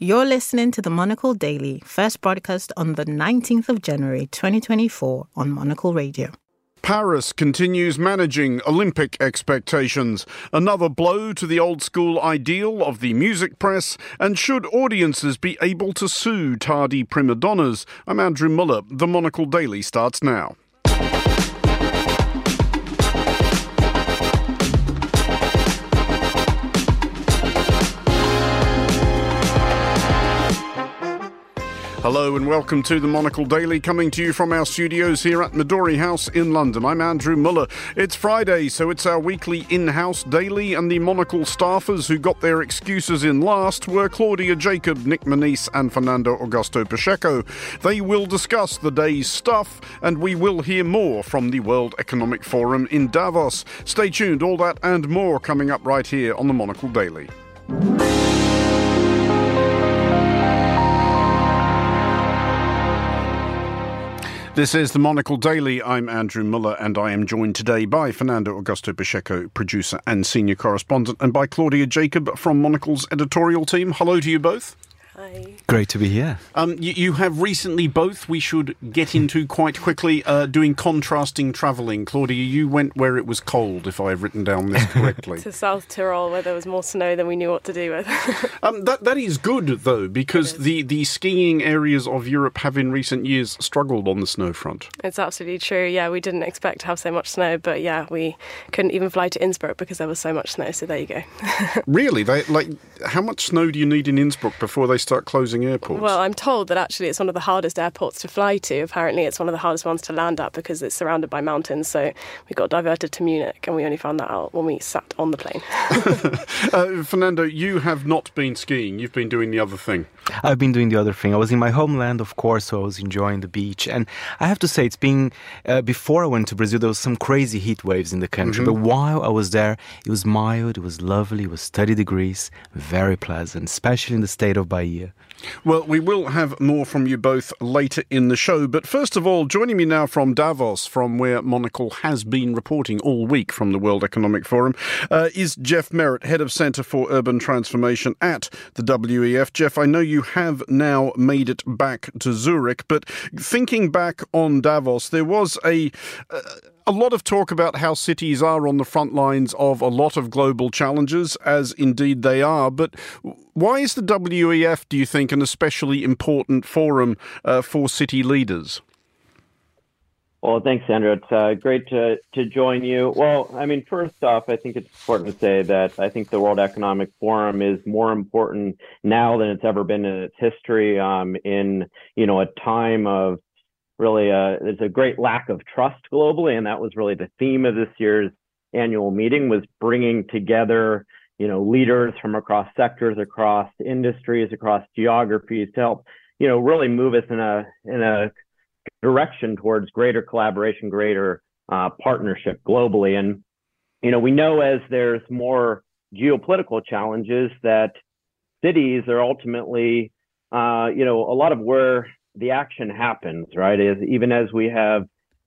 You're listening to the Monocle Daily, first broadcast on the 19th of January 2024 on Monocle Radio. Paris continues managing Olympic expectations. Another blow to the old school ideal of the music press. And should audiences be able to sue tardy prima donnas? I'm Andrew Mueller. The Monocle Daily starts now. Hello and welcome to the Monocle Daily, coming to you from our studios here at Midori House in London. I'm Andrew Mueller. It's Friday, so it's our weekly in house daily, and the Monocle staffers who got their excuses in last were Claudia Jacob, Nick Monisse, and Fernando Augusto Pacheco. They will discuss the day's stuff, and we will hear more from the World Economic Forum in Davos. Stay tuned, all that and more coming up right here on the Monocle Daily. This is the Monocle Daily. I'm Andrew Mueller, and I am joined today by Fernando Augusto Pacheco, producer and senior correspondent, and by Claudia Jacob from Monocle's editorial team. Hello to you both. Hi. Great to be here. Um, you, you, have recently both, we should get into quite quickly, uh, doing contrasting travelling. Claudia, you went where it was cold, if I've written down this correctly. to South Tyrol, where there was more snow than we knew what to do with. um, that, that is good, though, because the, the skiing areas of Europe have in recent years struggled on the snow front. It's absolutely true. Yeah, we didn't expect to have so much snow, but yeah, we couldn't even fly to Innsbruck because there was so much snow. So there you go. really? They, like, how much snow do you need in Innsbruck before they start closing airports? Well, I'm told that actually it's one of the hardest airports to fly to. Apparently, it's one of the hardest ones to land at because it's surrounded by mountains. So we got diverted to Munich, and we only found that out when we sat on the plane. uh, Fernando, you have not been skiing. You've been doing the other thing. I've been doing the other thing. I was in my homeland, of course, so I was enjoying the beach. And I have to say, it's been uh, before I went to Brazil, there was some crazy heat waves in the country. Mm-hmm. But while I was there, it was mild, it was lovely, it was 30 degrees, very pleasant, especially in the state of Bahia media well, we will have more from you both later in the show. But first of all, joining me now from Davos, from where Monocle has been reporting all week from the World Economic Forum, uh, is Jeff Merritt, Head of Centre for Urban Transformation at the WEF. Jeff, I know you have now made it back to Zurich, but thinking back on Davos, there was a. Uh, a lot of talk about how cities are on the front lines of a lot of global challenges, as indeed they are. But why is the WEF, do you think, an especially important forum uh, for city leaders? Well, thanks, Andrew. It's uh, great to, to join you. Well, I mean, first off, I think it's important to say that I think the World Economic Forum is more important now than it's ever been in its history. Um, in you know a time of really a, uh, there's a great lack of trust globally, and that was really the theme of this year's annual meeting was bringing together you know leaders from across sectors, across industries, across geographies to help you know really move us in a in a direction towards greater collaboration, greater uh, partnership globally. And, you know, we know as there's more geopolitical challenges that cities are ultimately, uh, you know, a lot of where the action happens, right? Is even as we have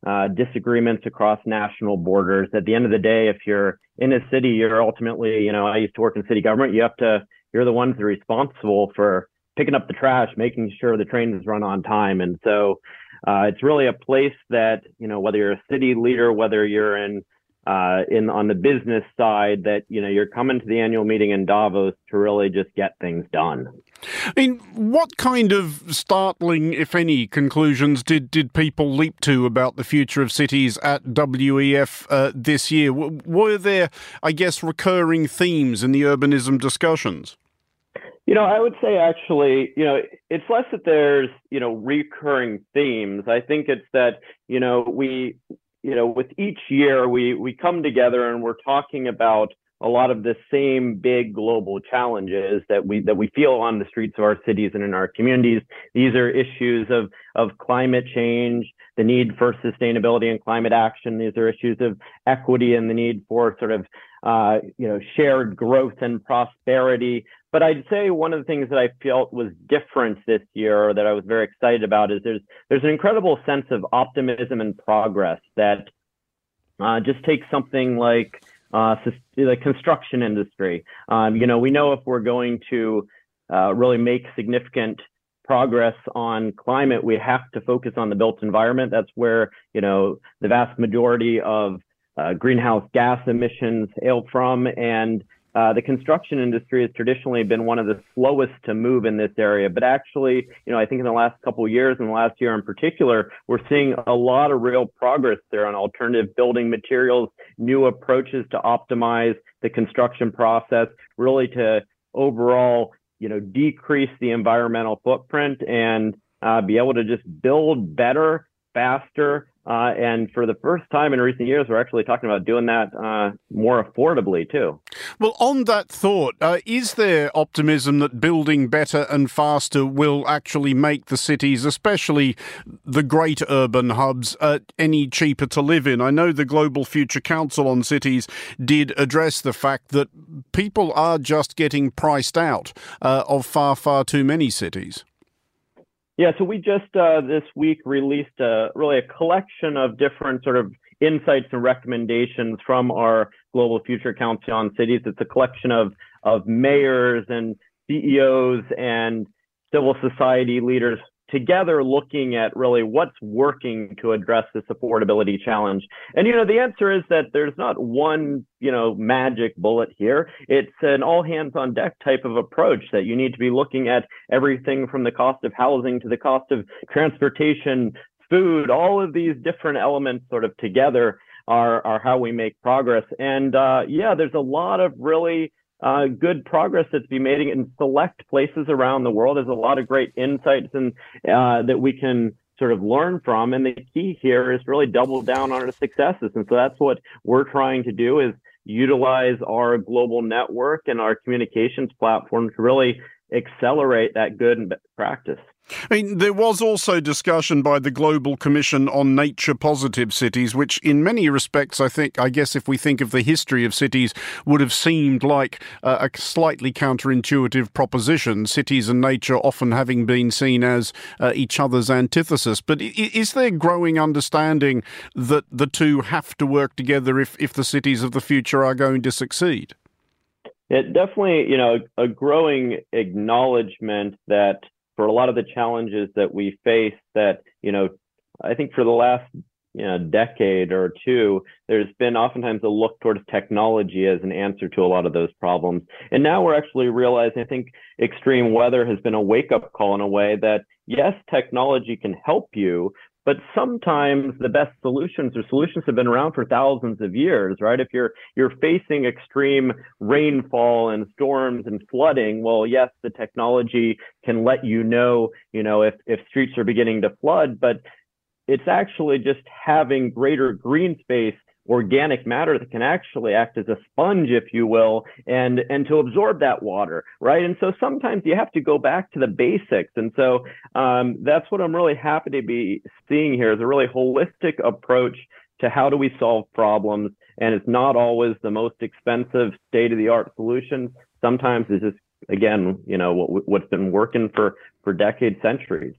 uh, disagreements across national borders. At the end of the day, if you're in a city, you're ultimately, you know, I used to work in city government. You have to, you're the ones responsible for picking up the trash, making sure the trains run on time. And so, uh, it's really a place that you know whether you're a city leader, whether you're in uh, in on the business side, that you know you're coming to the annual meeting in Davos to really just get things done. I mean, what kind of startling, if any, conclusions did, did people leap to about the future of cities at WEF uh, this year? Were there, I guess, recurring themes in the urbanism discussions? You know, I would say actually, you know, it's less that there's, you know, recurring themes. I think it's that, you know, we, you know, with each year we we come together and we're talking about a lot of the same big global challenges that we that we feel on the streets of our cities and in our communities. These are issues of of climate change, the need for sustainability and climate action. These are issues of equity and the need for sort of uh, you know shared growth and prosperity. But I'd say one of the things that I felt was different this year, or that I was very excited about, is there's there's an incredible sense of optimism and progress that uh, just takes something like uh, the construction industry. Um, you know, we know if we're going to uh, really make significant progress on climate, we have to focus on the built environment. That's where you know the vast majority of uh, greenhouse gas emissions hail from, and uh, the construction industry has traditionally been one of the slowest to move in this area, but actually, you know, I think in the last couple of years and the last year in particular, we're seeing a lot of real progress there on alternative building materials, new approaches to optimize the construction process, really to overall, you know, decrease the environmental footprint and uh, be able to just build better, faster, uh, and for the first time in recent years, we're actually talking about doing that uh, more affordably too. Well, on that thought, uh, is there optimism that building better and faster will actually make the cities, especially the great urban hubs, uh, any cheaper to live in? I know the Global Future Council on Cities did address the fact that people are just getting priced out uh, of far, far too many cities. Yeah, so we just uh, this week released a, really a collection of different sort of insights and recommendations from our Global Future Council on Cities. It's a collection of of mayors and CEOs and civil society leaders together looking at really what's working to address this affordability challenge. And, you know, the answer is that there's not one, you know, magic bullet here. It's an all hands on deck type of approach that you need to be looking at everything from the cost of housing to the cost of transportation, food, all of these different elements sort of together are, are how we make progress. And, uh, yeah, there's a lot of really, uh, good progress that's been made in select places around the world. There's a lot of great insights and uh, that we can sort of learn from. And the key here is really double down on our successes. And so that's what we're trying to do is utilize our global network and our communications platform to really accelerate that good practice. I mean, there was also discussion by the Global Commission on Nature Positive Cities, which, in many respects, I think, I guess, if we think of the history of cities, would have seemed like uh, a slightly counterintuitive proposition. Cities and nature often having been seen as uh, each other's antithesis. But is there growing understanding that the two have to work together if, if the cities of the future are going to succeed? It definitely, you know, a growing acknowledgement that for a lot of the challenges that we face that, you know, I think for the last you know, decade or two, there's been oftentimes a look towards technology as an answer to a lot of those problems. And now we're actually realizing, I think extreme weather has been a wake up call in a way that yes, technology can help you, but sometimes the best solutions or solutions have been around for thousands of years, right? If you're you're facing extreme rainfall and storms and flooding, well, yes, the technology can let you know, you know, if if streets are beginning to flood, but it's actually just having greater green space organic matter that can actually act as a sponge, if you will, and and to absorb that water, right? And so sometimes you have to go back to the basics. And so um, that's what I'm really happy to be seeing here is a really holistic approach to how do we solve problems. And it's not always the most expensive state of the art solution. Sometimes it's just again, you know, what, what's been working for for decades, centuries.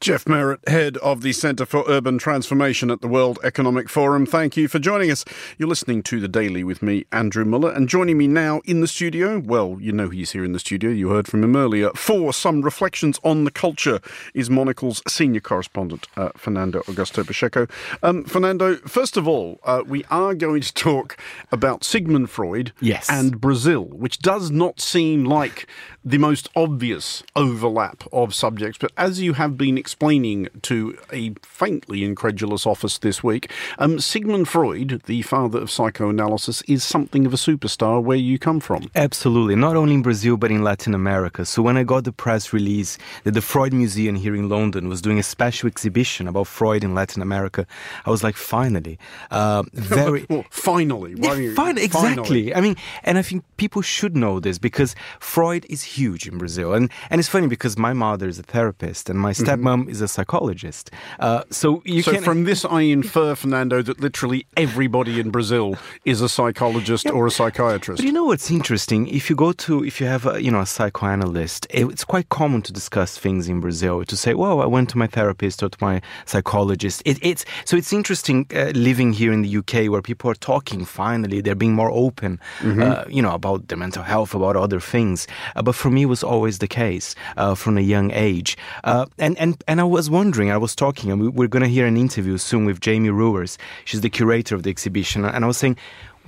Jeff Merritt, head of the Centre for Urban Transformation at the World Economic Forum. Thank you for joining us. You're listening to The Daily with me, Andrew Mueller, and joining me now in the studio, well, you know he's here in the studio, you heard from him earlier, for some reflections on the culture is Monocle's senior correspondent, uh, Fernando Augusto Pacheco. Um, Fernando, first of all, uh, we are going to talk about Sigmund Freud yes. and Brazil, which does not seem like the most obvious overlap of subjects, but as you have been explaining to a faintly incredulous office this week, um, Sigmund Freud, the father of psychoanalysis, is something of a superstar where you come from. Absolutely, not only in Brazil but in Latin America. So when I got the press release that the Freud Museum here in London was doing a special exhibition about Freud in Latin America, I was like, finally, uh, very well, finally, yeah, you, finally, exactly. I mean, and I think people should know this because Freud is huge in Brazil, and and it's funny because my mother is a therapist and my stepmom is a psychologist. Uh, so you so can. from this, I infer, Fernando, that literally everybody in Brazil is a psychologist or a psychiatrist. But you know what's interesting? If you go to, if you have a, you know, a psychoanalyst, it's quite common to discuss things in Brazil, to say, well, I went to my therapist or to my psychologist. It, it's, so it's interesting uh, living here in the UK where people are talking finally, they're being more open, mm-hmm. uh, you know, about their mental health, about other things. Uh, but for me, it was always the case uh, from a young age. Uh, and, and, and I was wondering, I was talking, and we're going to hear an interview soon with Jamie Ruers. She's the curator of the exhibition. And I was saying,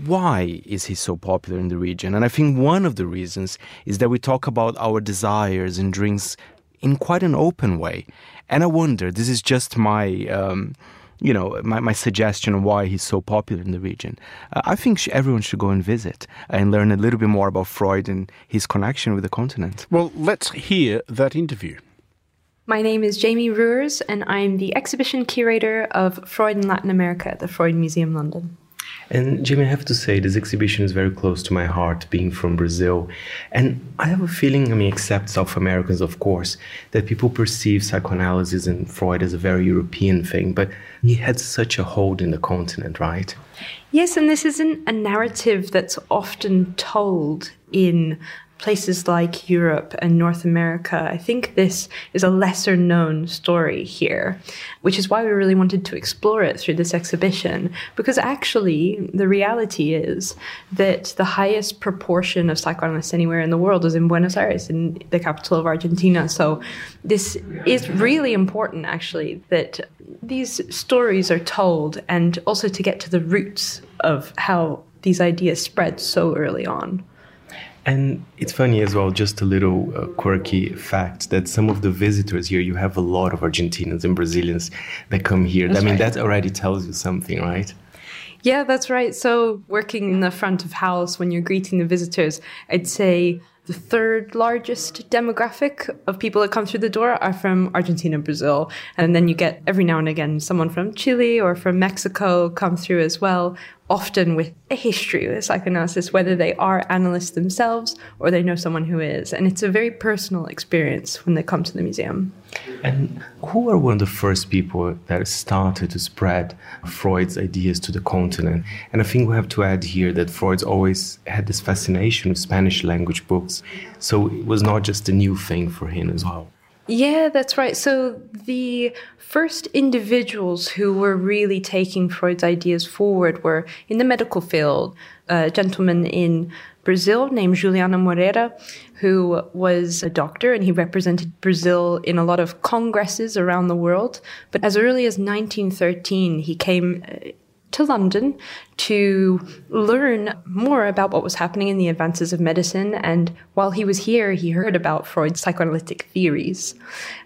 why is he so popular in the region? And I think one of the reasons is that we talk about our desires and dreams in quite an open way. And I wonder, this is just my. Um, you know, my, my suggestion on why he's so popular in the region. Uh, I think sh- everyone should go and visit and learn a little bit more about Freud and his connection with the continent. Well, let's hear that interview. My name is Jamie Ruers, and I'm the exhibition curator of Freud in Latin America at the Freud Museum London. And Jamie, I have to say, this exhibition is very close to my heart, being from Brazil. And I have a feeling, I mean, except South Americans, of course, that people perceive psychoanalysis and Freud as a very European thing, but he had such a hold in the continent, right? Yes, and this isn't a narrative that's often told in places like Europe and North America. I think this is a lesser known story here, which is why we really wanted to explore it through this exhibition. Because actually, the reality is that the highest proportion of psychoanalysts anywhere in the world is in Buenos Aires, in the capital of Argentina. So this is really important, actually, that these stories are told and also to get to the roots of how these ideas spread so early on. And it's funny as well, just a little uh, quirky fact that some of the visitors here, you have a lot of Argentinians and Brazilians that come here. That's I mean, right. that already tells you something, right? Yeah, that's right. So, working in the front of house when you're greeting the visitors, I'd say the third largest demographic of people that come through the door are from Argentina and Brazil. And then you get every now and again someone from Chile or from Mexico come through as well, often with a history with psychoanalysis, whether they are analysts themselves or they know someone who is. And it's a very personal experience when they come to the museum. And who were one of the first people that started to spread Freud's ideas to the continent? And I think we have to add here that Freud's always had this fascination with Spanish language books. So it was not just a new thing for him as well. Yeah, that's right. So the first individuals who were really taking Freud's ideas forward were in the medical field, a gentleman in Brazil named Juliano Moreira, who was a doctor and he represented Brazil in a lot of congresses around the world. But as early as 1913, he came uh, to London to learn more about what was happening in the advances of medicine. And while he was here, he heard about Freud's psychoanalytic theories.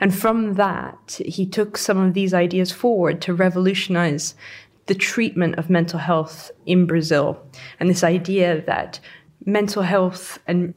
And from that, he took some of these ideas forward to revolutionize the treatment of mental health in Brazil. And this idea that mental health and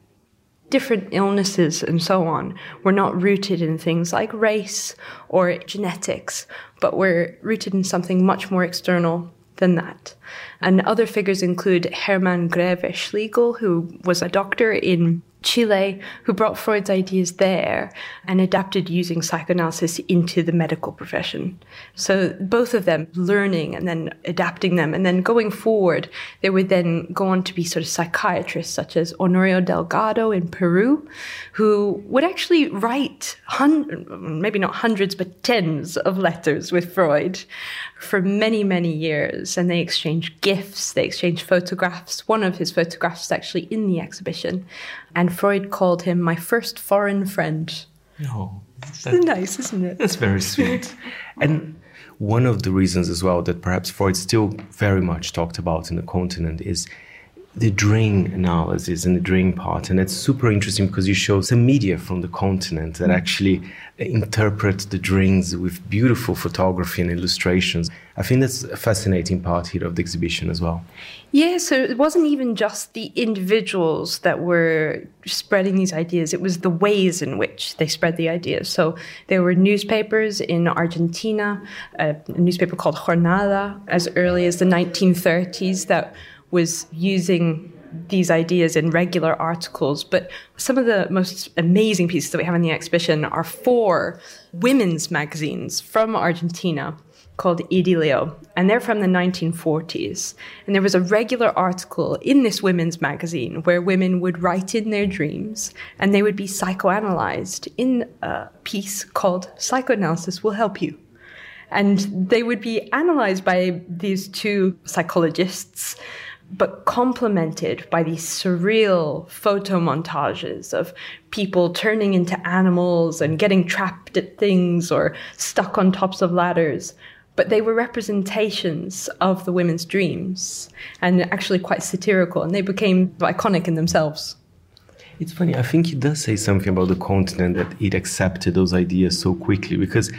different illnesses and so on were not rooted in things like race or genetics, but were rooted in something much more external than that. And other figures include Germán Greve Schlegel, who was a doctor in Chile, who brought Freud's ideas there and adapted using psychoanalysis into the medical profession. So both of them learning and then adapting them. And then going forward, they would then go on to be sort of psychiatrists, such as Honorio Delgado in Peru, who would actually write, hun- maybe not hundreds, but tens of letters with Freud for many, many years. And they exchanged gifts, they exchanged photographs. One of his photographs is actually in the exhibition. And Freud called him my first foreign friend. Oh, that's nice, isn't it? That's very sweet. and one of the reasons as well that perhaps Freud still very much talked about in the continent is the dream analysis and the dream part. And it's super interesting because you show some media from the continent that mm. actually interpret the dreams with beautiful photography and illustrations. I think that's a fascinating part here of the exhibition as well. Yeah, so it wasn't even just the individuals that were spreading these ideas, it was the ways in which they spread the ideas. So there were newspapers in Argentina, a newspaper called Jornada, as early as the 1930s that was using these ideas in regular articles, but some of the most amazing pieces that we have in the exhibition are four women's magazines from Argentina called Idilio, and they're from the 1940s. And there was a regular article in this women's magazine where women would write in their dreams and they would be psychoanalyzed in a piece called Psychoanalysis Will Help You. And they would be analyzed by these two psychologists but complemented by these surreal photo montages of people turning into animals and getting trapped at things or stuck on tops of ladders. But they were representations of the women's dreams and actually quite satirical, and they became iconic in themselves. It's funny, I think it does say something about the continent that it accepted those ideas so quickly because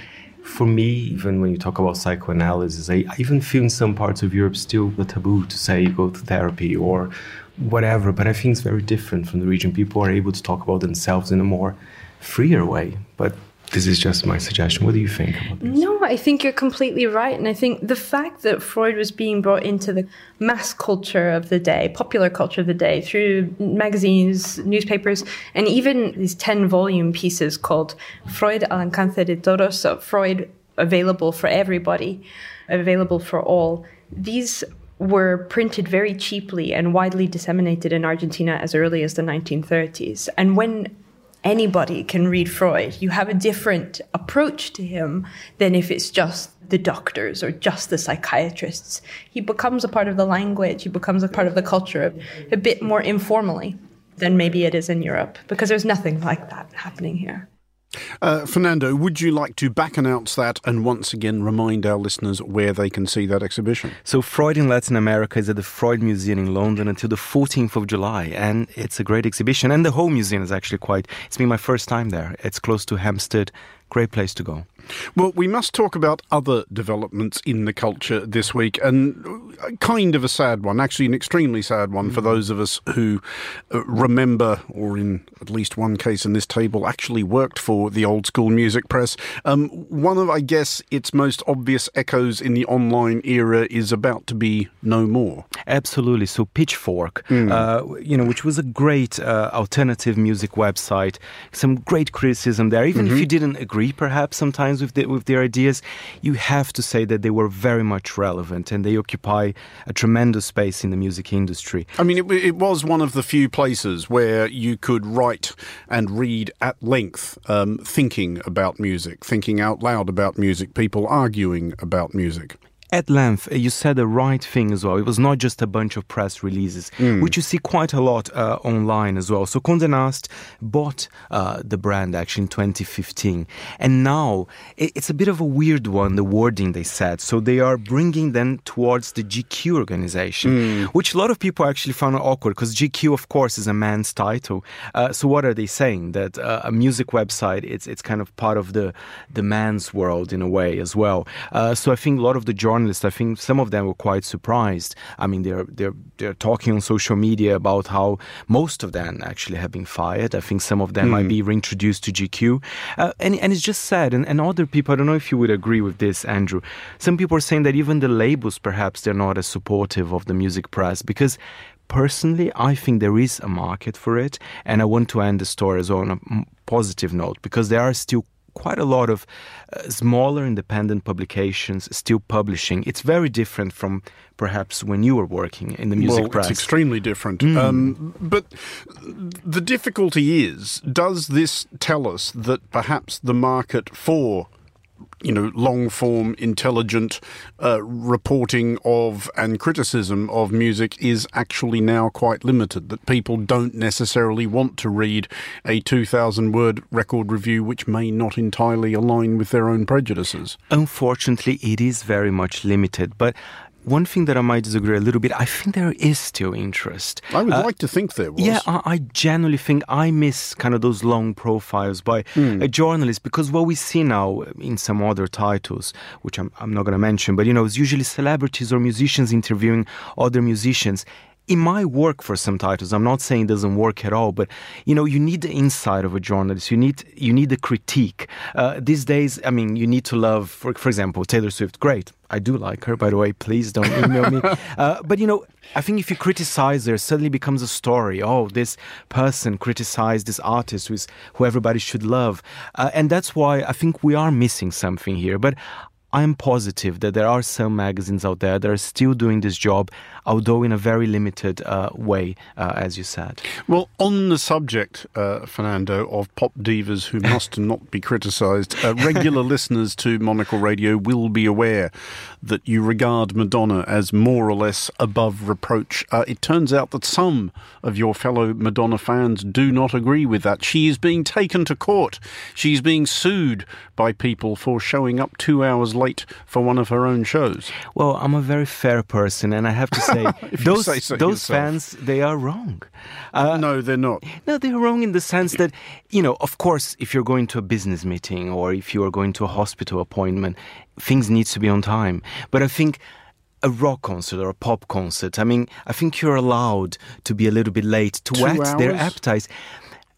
for me, even when you talk about psychoanalysis, I, I, even feel in some parts of Europe still a taboo to say go to therapy or whatever. But I think it's very different from the region. People are able to talk about themselves in a more freer way. But this is just my suggestion. What do you think? No, I think you're completely right. And I think the fact that Freud was being brought into the mass culture of the day, popular culture of the day, through magazines, newspapers, and even these 10 volume pieces called Freud al de todos, so Freud available for everybody, available for all. These were printed very cheaply and widely disseminated in Argentina as early as the 1930s. And when anybody can read Freud. You have a different approach to him than if it's just the doctors or just the psychiatrists. He becomes a part of the language, he becomes a part of the culture a, bit more informally than maybe it is in Europe, because there's nothing like that happening here. Uh, Fernando, would you like to back announce that and once again remind our listeners where they can see that exhibition? So, Freud in Latin America is at the Freud Museum in London until the 14th of July, and it's a great exhibition. And the whole museum is actually quite, it's been my first time there. It's close to Hampstead, great place to go. Well, we must talk about other developments in the culture this week, and kind of a sad one, actually, an extremely sad one mm. for those of us who uh, remember, or in at least one case in this table, actually worked for the old school music press. Um, one of, I guess, its most obvious echoes in the online era is about to be no more. Absolutely. So, Pitchfork, mm. uh, you know, which was a great uh, alternative music website, some great criticism there, even mm-hmm. if you didn't agree, perhaps sometimes with the, with their ideas, you have to say that they were very much relevant and they occupy a tremendous space in the music industry. I mean, it, it was one of the few places where you could write and read at length, um, thinking about music, thinking out loud about music, people arguing about music at length, uh, you said the right thing as well. It was not just a bunch of press releases, mm. which you see quite a lot uh, online as well. So Condé Nast bought uh, the brand actually in 2015, and now it's a bit of a weird one. The wording they said, so they are bringing them towards the GQ organization, mm. which a lot of people actually found awkward because GQ, of course, is a man's title. Uh, so what are they saying that uh, a music website it's it's kind of part of the the man's world in a way as well. Uh, so I think a lot of the journalists journalists, I think some of them were quite surprised. I mean, they're they're they're talking on social media about how most of them actually have been fired. I think some of them mm. might be reintroduced to GQ, uh, and and it's just sad. And, and other people, I don't know if you would agree with this, Andrew. Some people are saying that even the labels, perhaps, they're not as supportive of the music press because personally, I think there is a market for it, and I want to end the story as well on a positive note because there are still quite a lot of uh, smaller independent publications still publishing. It's very different from perhaps when you were working in the music well, press. It's extremely different. Mm. Um, but the difficulty is does this tell us that perhaps the market for you know, long form, intelligent uh, reporting of and criticism of music is actually now quite limited. That people don't necessarily want to read a 2,000 word record review which may not entirely align with their own prejudices. Unfortunately, it is very much limited. But one thing that I might disagree a little bit, I think there is still interest. I would uh, like to think there was. Yeah, I, I, genuinely think I miss kind of those long profiles by mm. a journalist because what we see now in some other titles, which I'm, I'm not going to mention, but you know, it's usually celebrities or musicians interviewing other musicians it might work for some titles. I'm not saying it doesn't work at all, but you know, you need the insight of a journalist. You need you need the critique. Uh, these days, I mean, you need to love, for for example, Taylor Swift. Great, I do like her, by the way. Please don't email me. Uh, but you know, I think if you criticize her, suddenly becomes a story. Oh, this person criticized this artist who, is, who everybody should love, uh, and that's why I think we are missing something here. But I'm positive that there are some magazines out there that are still doing this job, although in a very limited uh, way, uh, as you said. Well, on the subject, uh, Fernando, of pop divas who must not be criticised, uh, regular listeners to Monocle Radio will be aware that you regard Madonna as more or less above reproach. Uh, it turns out that some of your fellow Madonna fans do not agree with that. She is being taken to court. She's being sued by people for showing up two hours late for one of her own shows. Well, I'm a very fair person, and I have to say, those say so those yourself. fans they are wrong. Uh, no, they're not. No, they're wrong in the sense that, you know, of course, if you're going to a business meeting or if you are going to a hospital appointment, things need to be on time. But I think a rock concert or a pop concert, I mean, I think you're allowed to be a little bit late to Two whet their hours?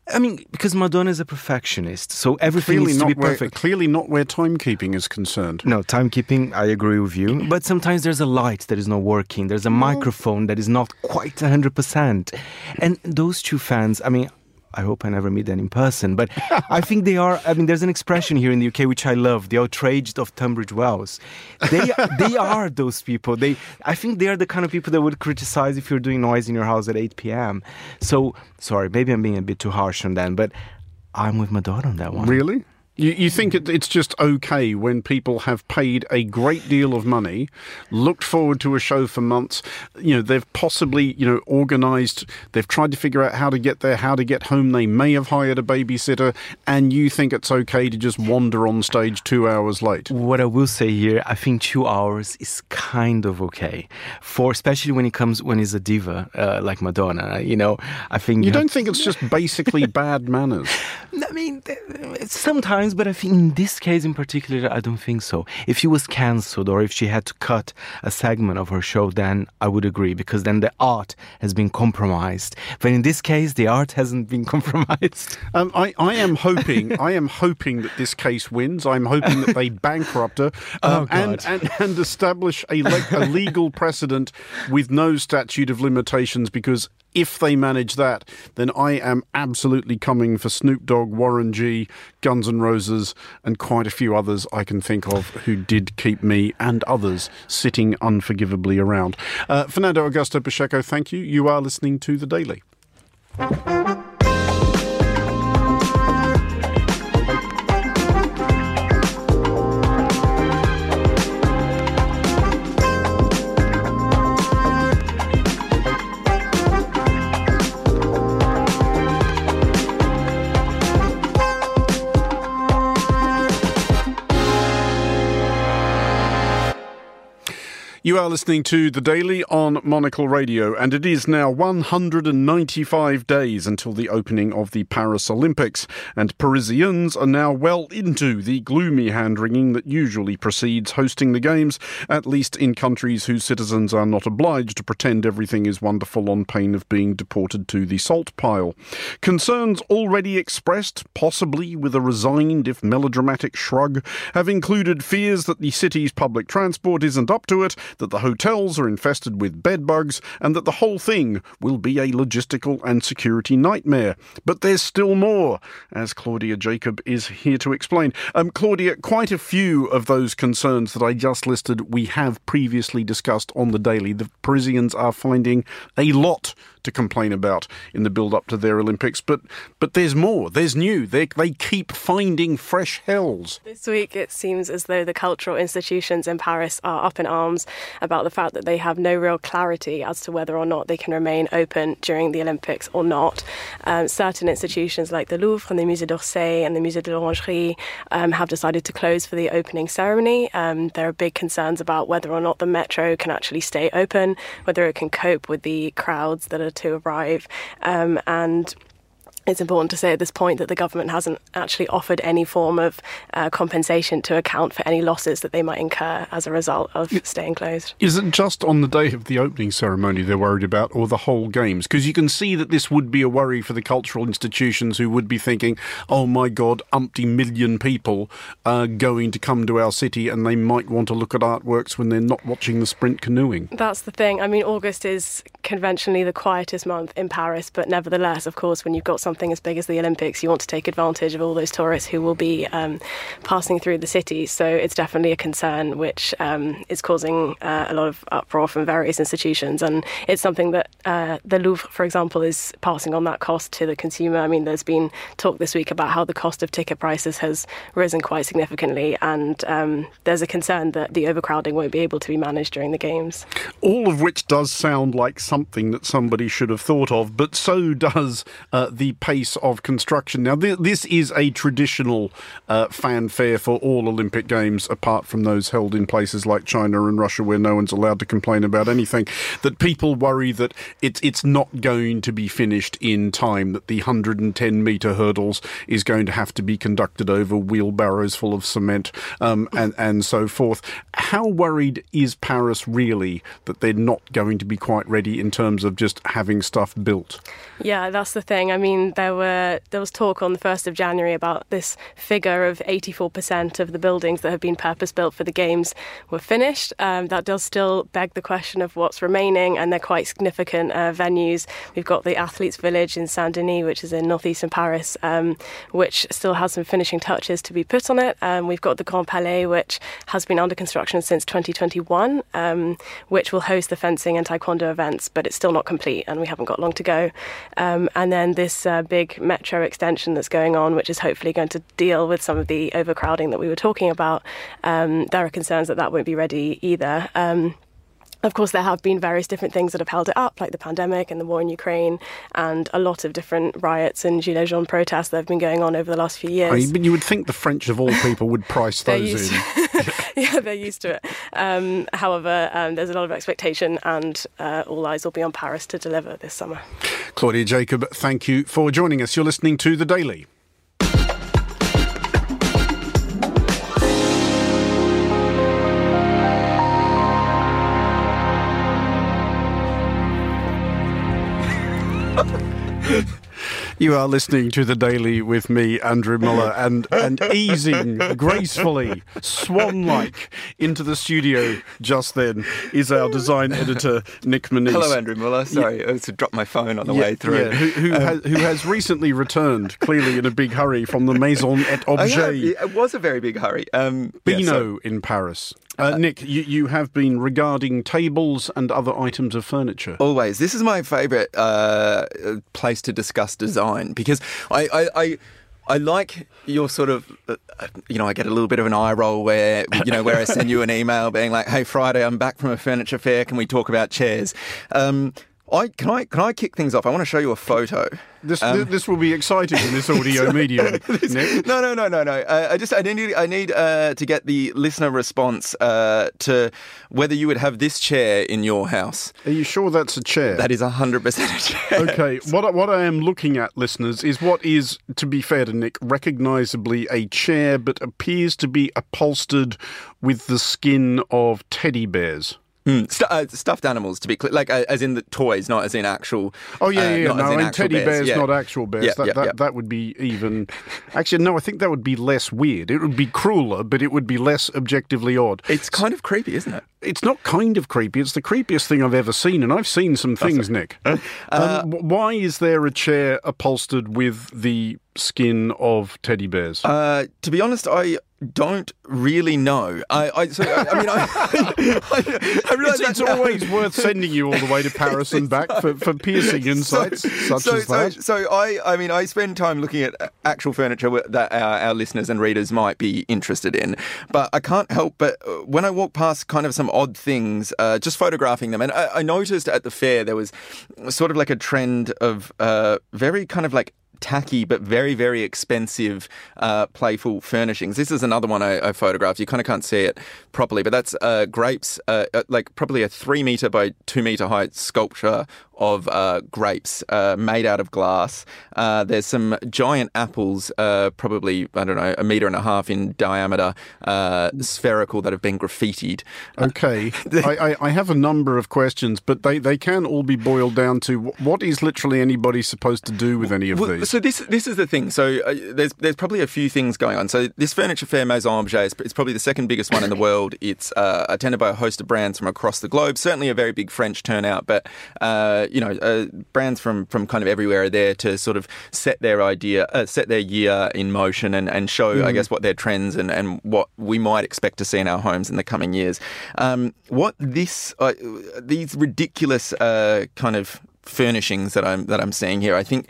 Appetite. I mean, because Madonna is a perfectionist, so everything Clearly needs to not, be where, perfect. clearly not where timekeeping is concerned. No, timekeeping, I agree with you. But sometimes there's a light that is not working. There's a mm. microphone that is not quite 100%. And those two fans, I mean, I hope I never meet them in person, but I think they are. I mean, there's an expression here in the UK which I love: the outraged of Tunbridge Wells. They they are those people. They I think they are the kind of people that would criticize if you're doing noise in your house at 8 p.m. So sorry, maybe I'm being a bit too harsh on them, but I'm with my daughter on that one. Really? You, you think it, it's just okay when people have paid a great deal of money, looked forward to a show for months, you know, they've possibly, you know, organised, they've tried to figure out how to get there, how to get home, they may have hired a babysitter, and you think it's okay to just wander on stage two hours late? What I will say here, I think two hours is kind of okay for, especially when it comes when it's a diva uh, like Madonna. You know, I think You have- don't think it's just basically bad manners? I mean, th- sometimes, but I think in this case in particular, I don't think so. If she was cancelled or if she had to cut a segment of her show, then I would agree because then the art has been compromised. But in this case, the art hasn't been compromised. Um, I, I am hoping I am hoping that this case wins. I'm hoping that they bankrupt her um, Oh, and, and and establish a, le- a legal precedent with no statute of limitations. Because if they manage that, then I am absolutely coming for Snoop Dogg, Warren G, Guns N' Roses, and quite a few others I can think of who did keep me and others sitting unforgivably around. Uh, Fernando Augusto Pacheco, thank you. You are listening to the Daily. You are listening to The Daily on Monocle Radio, and it is now 195 days until the opening of the Paris Olympics, and Parisians are now well into the gloomy hand wringing that usually precedes hosting the Games, at least in countries whose citizens are not obliged to pretend everything is wonderful on pain of being deported to the salt pile. Concerns already expressed, possibly with a resigned if melodramatic shrug, have included fears that the city's public transport isn't up to it, that the hotels are infested with bedbugs, and that the whole thing will be a logistical and security nightmare. But there's still more, as Claudia Jacob is here to explain. Um, Claudia, quite a few of those concerns that I just listed we have previously discussed on the daily. The Parisians are finding a lot to complain about in the build up to their Olympics, but but there's more. There's new. They they keep finding fresh hells. This week, it seems as though the cultural institutions in Paris are up in arms about the fact that they have no real clarity as to whether or not they can remain open during the Olympics or not. Um, certain institutions like the Louvre and the Musée d'Orsay and the Musée de l'Orangerie um, have decided to close for the opening ceremony. Um, there are big concerns about whether or not the metro can actually stay open, whether it can cope with the crowds that are to arrive, um, and it's important to say at this point that the government hasn't actually offered any form of uh, compensation to account for any losses that they might incur as a result of staying closed. Is it just on the day of the opening ceremony they're worried about, or the whole games? Because you can see that this would be a worry for the cultural institutions who would be thinking, oh my God, umpty million people are going to come to our city and they might want to look at artworks when they're not watching the sprint canoeing. That's the thing. I mean, August is conventionally the quietest month in Paris, but nevertheless, of course, when you've got something as big as the Olympics, you want to take advantage of all those tourists who will be um, passing through the city. So it's definitely a concern which um, is causing uh, a lot of uproar from various institutions. And it's something that uh, the Louvre, for example, is passing on that cost to the consumer. I mean, there's been talk this week about how the cost of ticket prices has risen quite significantly. And um, there's a concern that the overcrowding won't be able to be managed during the Games. All of which does sound like something that somebody should have thought of, but so does uh, the pace of construction. Now, th- this is a traditional uh, fanfare for all Olympic Games, apart from those held in places like China and Russia, where no one's allowed to complain about anything. That people worry that it's it's not going to be finished in time. That the 110 meter hurdles is going to have to be conducted over wheelbarrows full of cement um, and and so forth. How worried is Paris really that they're not going to be quite ready in terms of just having stuff built? Yeah, that's the thing. I mean, there were there was talk on the first of January about this figure of 84% of the buildings that have been purpose built for the games were finished. Um, that does still beg the question of what's remaining, and they're quite significant uh, venues. We've got the Athletes Village in Saint Denis, which is in northeastern Paris, um, which still has some finishing touches to be put on it. Um, we've got the Grand Palais, which has been under construction since 2021, um, which will host the fencing and taekwondo events, but it's still not complete, and we haven't got long to go. Um, and then this uh, big metro extension that's going on, which is hopefully going to deal with some of the overcrowding that we were talking about. Um, there are concerns that that won't be ready either. Um, of course, there have been various different things that have held it up, like the pandemic and the war in Ukraine, and a lot of different riots and Gilets jaunes protests that have been going on over the last few years. I mean, you would think the French, of all people, would price those in. yeah, they're used to it. Um, however, um, there's a lot of expectation, and uh, all eyes will be on Paris to deliver this summer. Claudia Jacob, thank you for joining us. You're listening to The Daily. You are listening to the Daily with me, Andrew Mueller, and and easing gracefully, swan-like, into the studio just then is our design editor Nick Monisse. Hello, Andrew Mueller. Sorry, yeah. I was to drop my phone on the yeah, way through. Yeah, who, who, um, has, who, has, recently returned, clearly in a big hurry, from the Maison et Objet. it was a very big hurry. Um, Beano so, in Paris. Uh, Nick, you, you have been regarding tables and other items of furniture. Always. This is my favourite uh, place to discuss design because I, I, I I like your sort of, uh, you know, I get a little bit of an eye roll where, you know, where I send you an email being like, "Hey, Friday, I'm back from a furniture fair. Can we talk about chairs?" Um, I can I can I kick things off? I want to show you a photo. This um, this will be exciting in this audio medium. no, no, no, no, no. Uh, I just I need I need uh, to get the listener response uh, to whether you would have this chair in your house. Are you sure that's a chair? That is hundred percent a chair. Okay. What what I am looking at, listeners, is what is, to be fair to Nick, recognisably a chair, but appears to be upholstered with the skin of teddy bears. Mm. St- uh, stuffed animals, to be clear, like uh, as in the toys, not as in actual. Oh yeah, yeah, uh, no, and teddy bears, bears yeah. not actual bears. Yeah, that, yeah, that, that would be even. Actually, no, I think that would be less weird. It would be crueler, but it would be less objectively odd. It's kind of creepy, isn't it? It's not kind of creepy. It's the creepiest thing I've ever seen, and I've seen some things, Nick. Um, uh, why is there a chair upholstered with the skin of teddy bears? Uh, to be honest, I don't really know. I, I, so, I, I mean, I, I, I realize it's, it's always worth sending you all the way to Paris and back for, for piercing insights so, such so, as that. So, so, I, I mean, I spend time looking at actual furniture that our, our, listeners and readers might be interested in, but I can't help but uh, when I walk past kind of some odd things, uh, just photographing them, and I, noticed at the fair there was sort of like a trend of uh, very kind of like tacky but very, very expensive uh, playful furnishings. This is another one I, I, photographed. You kind of can't see it properly, but that's uh, grapes, uh, uh like probably a three meter by two meter high sculpture of uh, grapes uh, made out of glass. Uh, there's some giant apples, uh, probably, I don't know, a meter and a half in diameter, uh, spherical, that have been graffitied. Okay. I, I, I, have a number of questions, but they, they can all be boiled down to what is literally anybody supposed to do with any of well, these? So this this is the thing. So uh, there's there's probably a few things going on. So this furniture fair Maison Objet is it's probably the second biggest one in the world. It's uh, attended by a host of brands from across the globe. Certainly a very big French turnout, but uh, you know uh, brands from from kind of everywhere are there to sort of set their idea, uh, set their year in motion, and and show mm. I guess what their trends and and what we might expect to see in our homes in the coming years. Um, what this uh, these ridiculous kind of furnishings that I'm that I'm seeing here. I think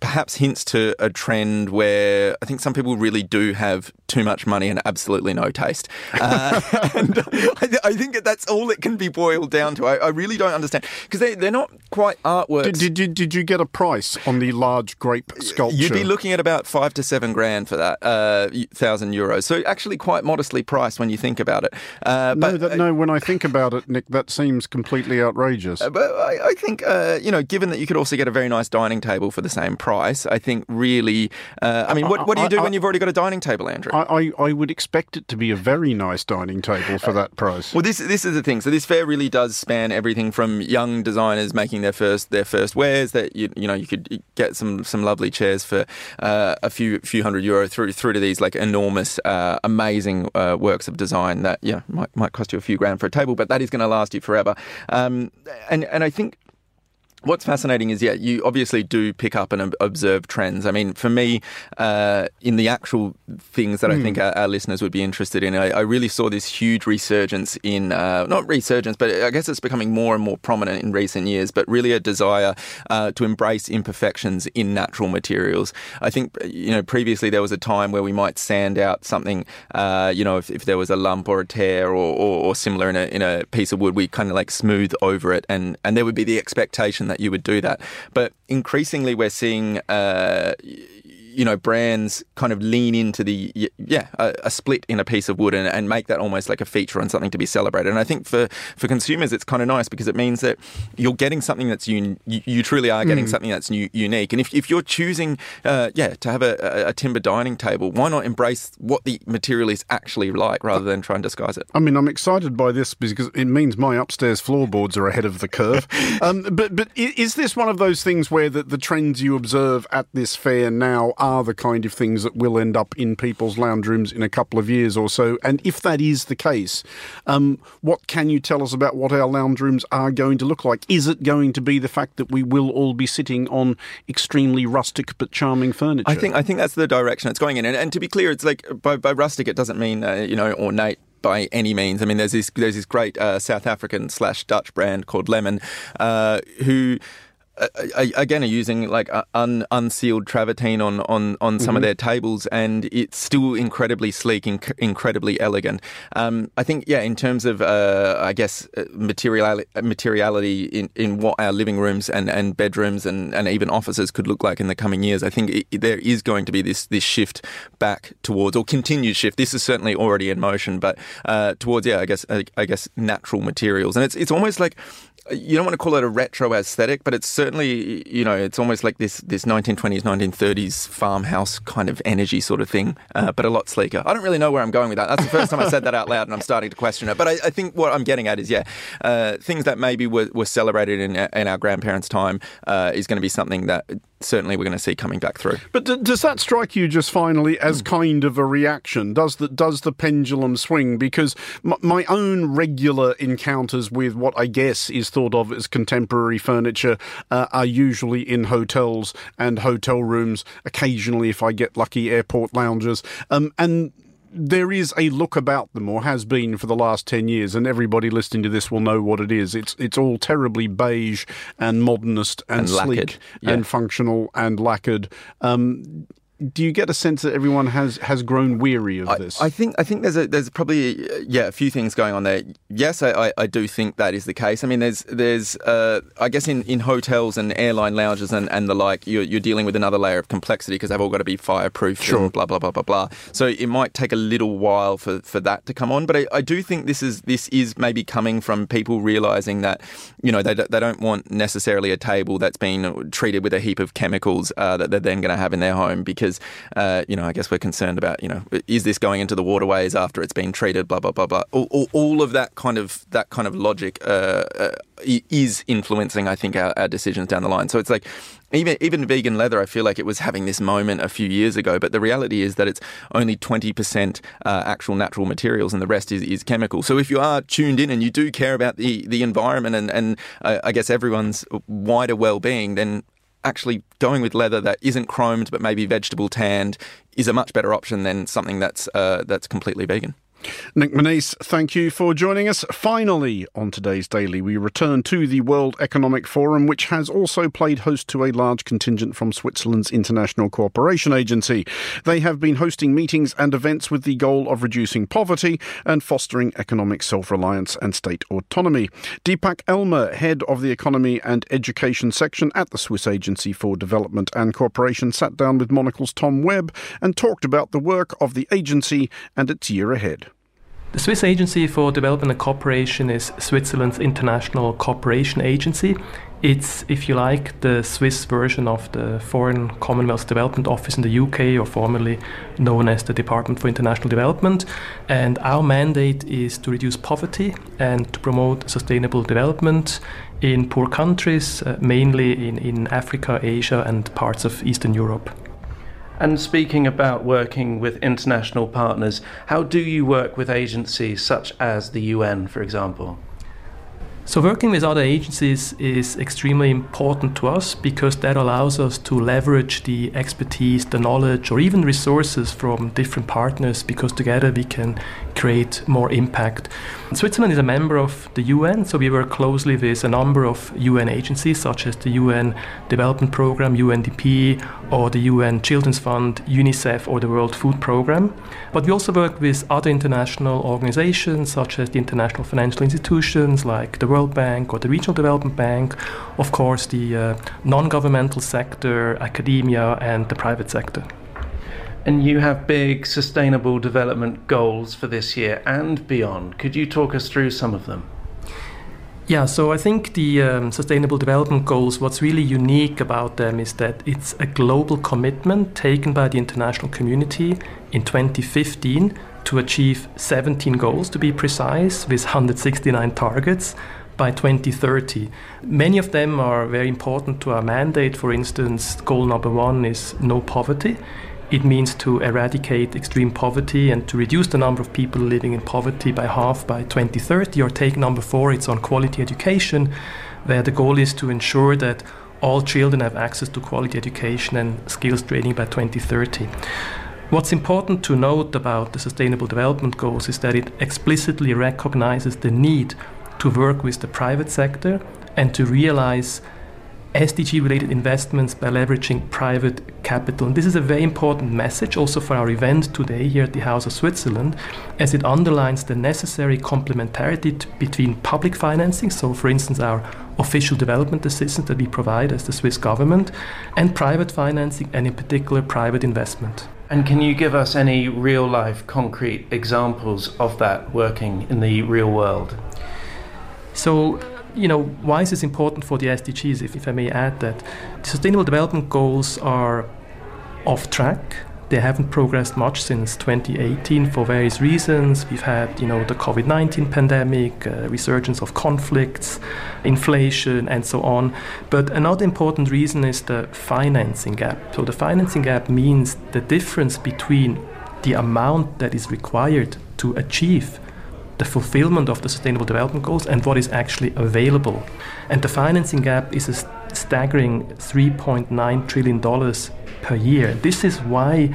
perhaps hints to a trend where I think some people really do have too much money and absolutely no taste. Uh, and I, th- I, think that's all it can be boiled down to. I, I really don't understand because they, they're not quite artworks. Did, did, did, did, you get a price on the large grape sculpture? You'd be looking at about five to seven grand for that, uh, thousand euros. So actually quite modestly priced when you think about it. Uh, no, that, no, when I think about it, Nick, that seems completely outrageous. Uh, but I, I think, uh, you know, given that you could also get a very nice dining table for the same price, price, I think really. Uh, I mean, what, what do you do I, when you've already got a dining table, Andrew? I, I, would expect it to be a very nice dining table for that price. Well, this this is the thing. So this fair really does span everything from young designers making their first their first wares that you you know you could get some some lovely chairs for uh, a few few hundred euro through through to these like enormous, uh, amazing uh, works of design that yeah might might cost you a few grand for a table, but that is going to last you forever. Um, and and I think What's fascinating is, yeah, you obviously do pick up and observe trends. I mean, for me, uh, in the actual things that mm. I think hmm. our, our, listeners would be interested in, I, I, really saw this huge resurgence in, uh, not resurgence, but I guess it's becoming more and more prominent in recent years, but really a desire uh, to embrace imperfections in natural materials. I think, you know, previously there was a time where we might sand out something, uh, you know, if, if, there was a lump or a tear or, or, or similar in a, in a piece of wood, we kind of like smooth over it and, and there would be the expectation that you would do that. But increasingly, we're seeing. Uh, you know, brands kind of lean into the yeah a, a split in a piece of wood and, and, make that almost like a feature and something to be celebrated. And I think for for consumers, it's kind of nice because it means that you're getting something that's un, you, you truly are getting mm. something that's new, unique. And if, if you're choosing uh, yeah to have a, a, timber dining table, why not embrace what the material is actually like rather than try and disguise it? I mean, I'm excited by this because it means my upstairs floorboards are ahead of the curve. um, but but is this one of those things where the, the trends you observe at this fair now are the kind of things that will end up in people's lounge rooms in a couple of years or so? And if that is the case, um, what can you tell us about what our lounge rooms are going to look like? Is it going to be the fact that we will all be sitting on extremely rustic but charming furniture? I think I think that's the direction it's going in. And, and to be clear, it's like by, by rustic, it doesn't mean uh, you know ornate by any means. I mean, there's this there's this great uh, South African slash Dutch brand called Lemon, uh, who again are using like un, unsealed travertine on on on some mm-hmm. of their tables, and it's still incredibly sleek, inc- incredibly elegant. Um, I think, yeah, in terms of uh, I guess uh, materiality, materiality in, in what our living rooms and, and bedrooms and, and even offices could look like in the coming years, I think it, there is going to be this this shift back towards or continued shift. This is certainly already in motion, but uh, towards yeah, I guess I, I guess natural materials, and it's it's almost like you don't want to call it a retro aesthetic, but it's certainly you know it's almost like this this 1920s 1930s farmhouse kind of energy sort of thing, uh, but a lot sleeker. I don't really know where I'm going with that. That's the first time I said that out loud, and I'm starting to question it. But I, I think what I'm getting at is yeah, uh, things that maybe were, were celebrated in in our grandparents' time uh, is going to be something that certainly we're going to see coming back through. But d- does that strike you just finally as mm. kind of a reaction? Does the does the pendulum swing? Because m- my own regular encounters with what I guess is thought of as contemporary furniture uh, are usually in hotels and hotel rooms. Occasionally, if I get lucky, airport lounges. Um, and there is a look about them, or has been for the last ten years, and everybody listening to this will know what it is. It's it's all terribly beige and modernist and, and sleek yeah. and functional and lacquered. Um, do you get a sense that everyone has has grown weary of I, this? I think I think there's a there's probably yeah a few things going on there. Yes, I, I, I do think that is the case. I mean, there's there's uh, I guess in, in hotels and airline lounges and, and the like, you're, you're dealing with another layer of complexity because they've all got to be fireproof Sure. and blah blah blah blah blah. So it might take a little while for, for that to come on. But I, I do think this is this is maybe coming from people realizing that you know they don't- they don't want necessarily a table that's been treated with a heap of chemicals uh, that they're then going to have in their home because uh, you know I guess we're concerned about you know is this going into the waterways after it's been treated blah blah blah blah all, all, all of that kind of that kind of logic uh, uh, is influencing I think our, our decisions down the line so it's like even even vegan leather, I feel like it was having this moment a few years ago, but the reality is that it's only twenty percent uh, actual natural materials, and the rest is, is chemical. So if you are tuned in and you do care about the the environment and and uh, I guess everyone's wider well being, then actually going with leather that isn't chromed but maybe vegetable tanned is a much better option than something that's uh, that's completely vegan. Nick Monisse, thank you for joining us. Finally, on today's Daily, we return to the World Economic Forum, which has also played host to a large contingent from Switzerland's International Cooperation Agency. They have been hosting meetings and events with the goal of reducing poverty and fostering economic self reliance and state autonomy. Deepak Elmer, head of the Economy and Education section at the Swiss Agency for Development and Cooperation, sat down with Monocle's Tom Webb and talked about the work of the agency and its year ahead. The Swiss Agency for Development and Cooperation is Switzerland's international cooperation agency. It's, if you like, the Swiss version of the Foreign Commonwealth Development Office in the UK, or formerly known as the Department for International Development. And our mandate is to reduce poverty and to promote sustainable development in poor countries, uh, mainly in, in Africa, Asia, and parts of Eastern Europe. And speaking about working with international partners, how do you work with agencies such as the UN, for example? So, working with other agencies is extremely important to us because that allows us to leverage the expertise, the knowledge, or even resources from different partners because together we can create more impact. Switzerland is a member of the UN, so we work closely with a number of UN agencies such as the UN Development Programme, UNDP, or the UN Children's Fund, UNICEF, or the World Food Programme. But we also work with other international organizations such as the international financial institutions like the World Bank or the Regional Development Bank, of course, the uh, non governmental sector, academia, and the private sector. And you have big sustainable development goals for this year and beyond. Could you talk us through some of them? Yeah, so I think the um, Sustainable Development Goals, what's really unique about them is that it's a global commitment taken by the international community in 2015 to achieve 17 goals, to be precise, with 169 targets by 2030. Many of them are very important to our mandate. For instance, goal number one is no poverty. It means to eradicate extreme poverty and to reduce the number of people living in poverty by half by 2030. Or take number four, it's on quality education, where the goal is to ensure that all children have access to quality education and skills training by 2030. What's important to note about the Sustainable Development Goals is that it explicitly recognizes the need to work with the private sector and to realize SDG related investments by leveraging private capital. And this is a very important message also for our event today here at the House of Switzerland, as it underlines the necessary complementarity t- between public financing, so for instance, our official development assistance that we provide as the Swiss government, and private financing, and in particular, private investment. And can you give us any real life concrete examples of that working in the real world? So, you know, why is this important for the SDGs, if, if I may add that? The Sustainable Development Goals are off track. They haven't progressed much since 2018 for various reasons. We've had, you know, the COVID-19 pandemic, uh, resurgence of conflicts, inflation, and so on. But another important reason is the financing gap. So the financing gap means the difference between the amount that is required to achieve the fulfillment of the Sustainable Development Goals and what is actually available. And the financing gap is a staggering $3.9 trillion per year. This is why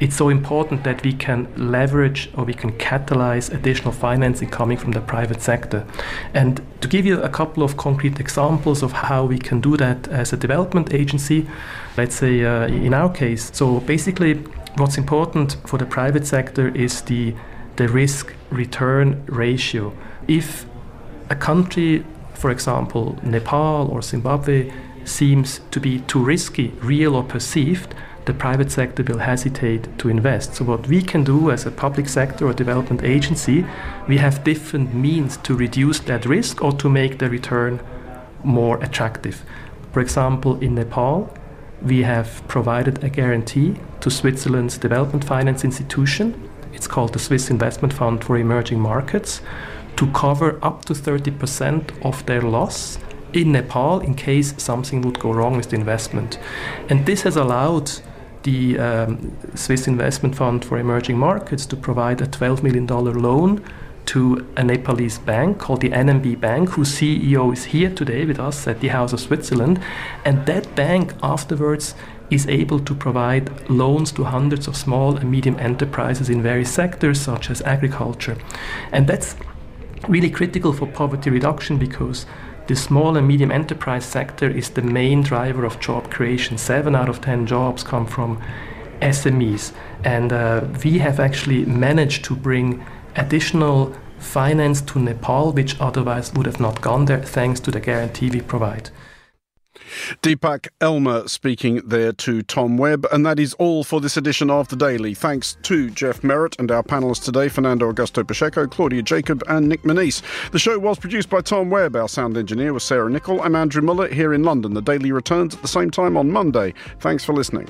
it's so important that we can leverage or we can catalyze additional financing coming from the private sector. And to give you a couple of concrete examples of how we can do that as a development agency, let's say uh, in our case, so basically what's important for the private sector is the the risk return ratio. If a country, for example, Nepal or Zimbabwe, seems to be too risky, real or perceived, the private sector will hesitate to invest. So, what we can do as a public sector or development agency, we have different means to reduce that risk or to make the return more attractive. For example, in Nepal, we have provided a guarantee to Switzerland's development finance institution. It's called the Swiss Investment Fund for Emerging Markets to cover up to 30% of their loss in Nepal in case something would go wrong with the investment. And this has allowed the um, Swiss Investment Fund for Emerging Markets to provide a $12 million loan to a Nepalese bank called the NMB Bank, whose CEO is here today with us at the House of Switzerland. And that bank afterwards is able to provide loans to hundreds of small and medium enterprises in various sectors, such as agriculture. And that's really critical for poverty reduction because the small and medium enterprise sector is the main driver of job creation. Seven out of ten jobs come from SMEs. And uh, we have actually managed to bring additional finance to Nepal, which otherwise would have not gone there, thanks to the guarantee we provide. Deepak Elmer speaking there to Tom Webb. And that is all for this edition of The Daily. Thanks to Jeff Merritt and our panelists today, Fernando Augusto Pacheco, Claudia Jacob, and Nick Monisse. The show was produced by Tom Webb. Our sound engineer was Sarah Nichol. I'm Andrew Mueller here in London. The Daily returns at the same time on Monday. Thanks for listening.